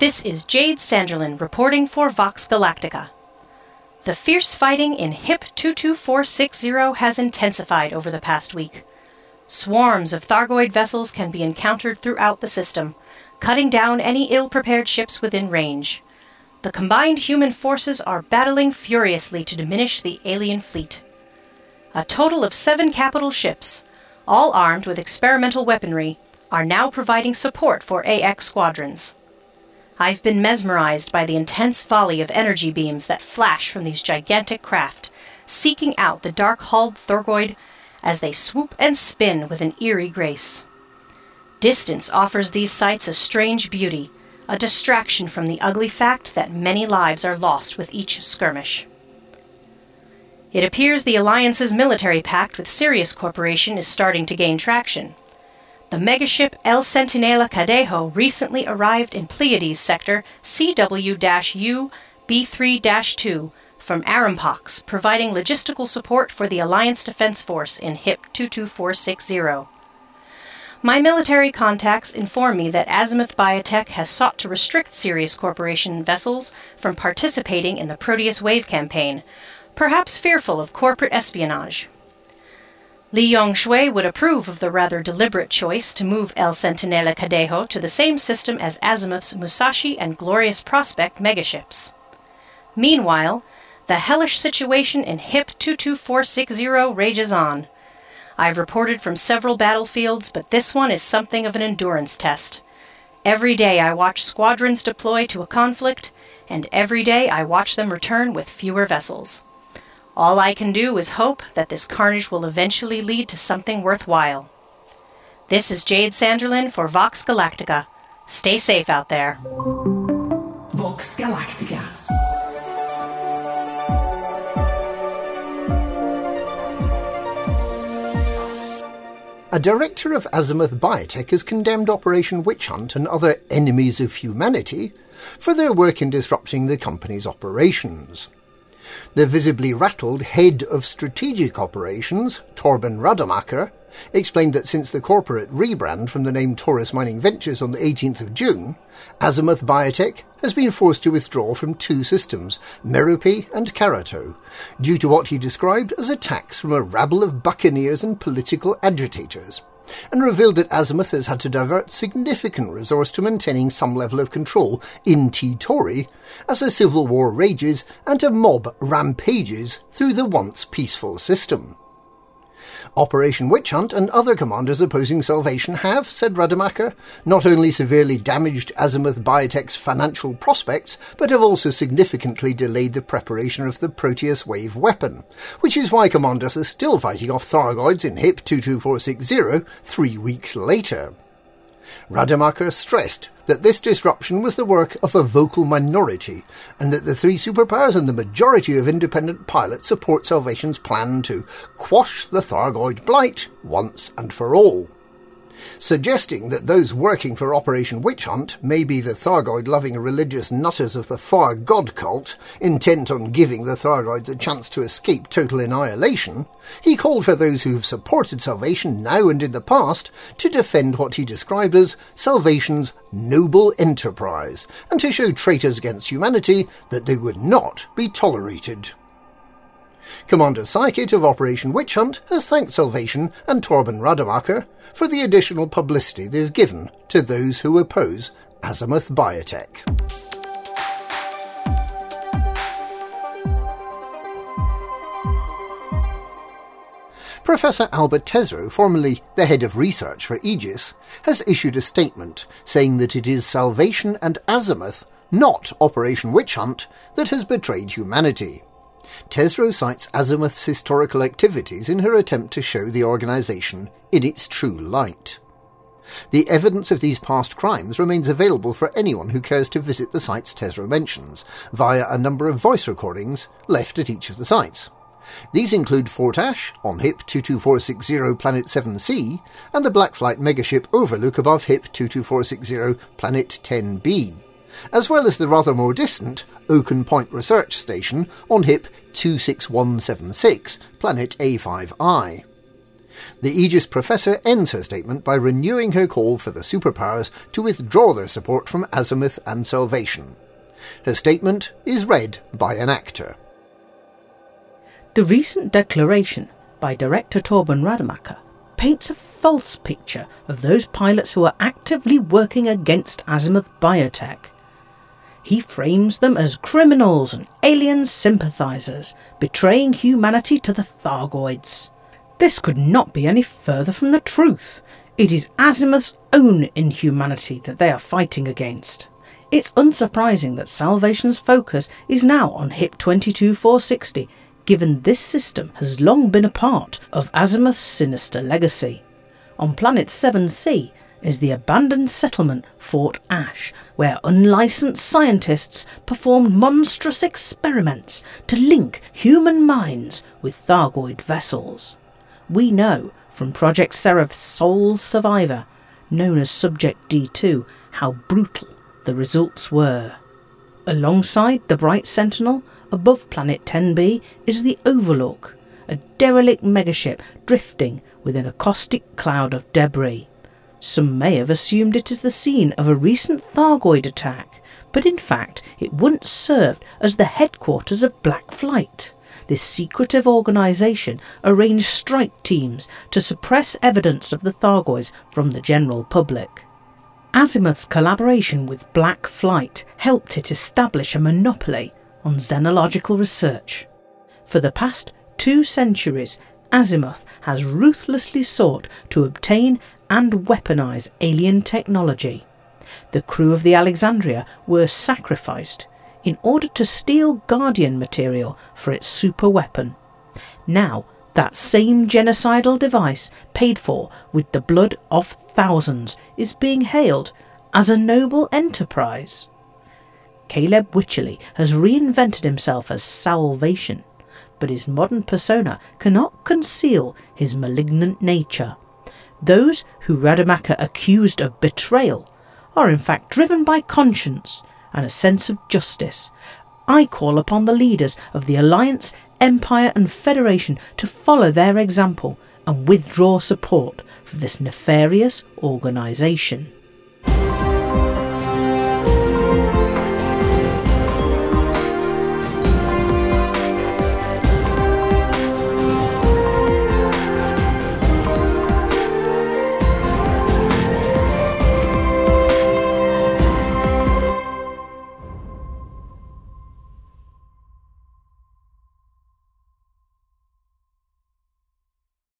This is Jade Sanderlin reporting for Vox Galactica. The fierce fighting in HIP 22460 has intensified over the past week. Swarms of Thargoid vessels can be encountered throughout the system, cutting down any ill prepared ships within range. The combined human forces are battling furiously to diminish the alien fleet. A total of seven capital ships, all armed with experimental weaponry, are now providing support for AX squadrons. I've been mesmerized by the intense volley of energy beams that flash from these gigantic craft, seeking out the dark hulled Thargoid as they swoop and spin with an eerie grace. Distance offers these sights a strange beauty, a distraction from the ugly fact that many lives are lost with each skirmish. It appears the Alliance's military pact with Sirius Corporation is starting to gain traction. The megaship El Centinela Cadejo recently arrived in Pleiades sector CW U B3 2 from Arampox, providing logistical support for the Alliance Defense Force in HIP 22460. My military contacts inform me that Azimuth Biotech has sought to restrict Sirius Corporation vessels from participating in the Proteus Wave campaign, perhaps fearful of corporate espionage. Li Yong-Rui would approve of the rather deliberate choice to move El Centinela Cadejo to the same system as Azimuth's Musashi and Glorious Prospect megaships. Meanwhile, the hellish situation in HIP 22460 rages on. I've reported from several battlefields, but this one is something of an endurance test. Every day I watch squadrons deploy to a conflict, and every day I watch them return with fewer vessels. All I can do is hope that this carnage will eventually lead to something worthwhile. This is Jade Sanderlin for Vox Galactica. Stay safe out there. Vox Galactica. A director of Azimuth Biotech has condemned Operation Witch Hunt and other enemies of humanity for their work in disrupting the company's operations. The visibly rattled head of strategic operations, Torben Rademacher, explained that since the corporate rebrand from the name Taurus Mining Ventures on the 18th of June, Azimuth Biotech has been forced to withdraw from two systems, Merope and Karato, due to what he described as attacks from a rabble of buccaneers and political agitators, and revealed that Azimuth has had to divert significant resource to maintaining some level of control in T-Tauri as a civil war rages and a mob rampages through the once peaceful system. Operation Witch Hunt and other commanders opposing Salvation have, said Rademacher, not only severely damaged Azimuth Biotech's financial prospects, but have also significantly delayed the preparation of the Proteus Wave weapon, which is why commanders are still fighting off Thargoids in HIP 22460 three weeks later. Rademacher stressed that this disruption was the work of a vocal minority, and that the three superpowers and the majority of independent pilots support Salvation's plan to quash the Thargoid blight once and for all suggesting that those working for Operation Witch Hunt may be the Thargoid-loving religious nutters of the Far God cult, intent on giving the Thargoids a chance to escape total annihilation, he called for those who have supported Salvation now and in the past to defend what he described as Salvation's noble enterprise, and to show traitors against humanity that they would not be tolerated. Commander Psychic of Operation Witch Hunt has thanked Salvation and Torben Rademacher for the additional publicity they've given to those who oppose Azimuth Biotech. Professor Alba Tesreau, formerly the head of research for Aegis, has issued a statement saying that it is Salvation and Azimuth, not Operation Witch Hunt, that has betrayed humanity. Tesreau cites Azimuth's historical activities in her attempt to show the organisation in its true light. The evidence of these past crimes remains available for anyone who cares to visit the sites Tesreau mentions, via a number of voice recordings left at each of the sites. These include Fort Ash on HIP 22460 Planet 7c and the Black Blackflight megaship Overlook above HIP 22460 Planet 10b as well as the rather more distant Oaken Point Research Station on HIP 26176, planet A5I. The Aegis professor ends her statement by renewing her call for the superpowers to withdraw their support from Azimuth and Salvation. Her statement is read by an actor. The recent declaration by director Torben Rademacher paints a false picture of those pilots who are actively working against Azimuth Biotech. He frames them as criminals and alien sympathizers, betraying humanity to the Thargoids. This could not be any further from the truth. It is Azimuth's own inhumanity that they are fighting against. It's unsurprising that Salvation's focus is now on HIP 22460 given this system has long been a part of Azimuth's sinister legacy. On planet 7C is the abandoned settlement Fort Ash, where unlicensed scientists performed monstrous experiments to link human minds with Thargoid vessels. We know from Project Seraph's sole survivor, known as Subject D2, how brutal the results were. Alongside the Bright Sentinel, above Planet 10b is the Overlook, a derelict megaship drifting within a caustic cloud of debris. Some may have assumed it is the scene of a recent Thargoid attack, but in fact it once served as the headquarters of Black Flight. This secretive organisation arranged strike teams to suppress evidence of the Thargoids from the general public. Azimuth's collaboration with Black Flight helped it establish a monopoly on xenological research. For the past two centuries, Azimuth has ruthlessly sought to obtain and weaponize alien technology. The crew of the Alexandria were sacrificed in order to steal Guardian material for its super weapon. Now, that same genocidal device, paid for with the blood of thousands, is being hailed as a noble enterprise. Caleb Wycherley has reinvented himself as Salvation, but his modern persona cannot conceal his malignant nature. Those who Rademacher accused of betrayal are in fact driven by conscience and a sense of justice. I call upon the leaders of the Alliance Empire and Federation to follow their example and withdraw support for this nefarious organisation.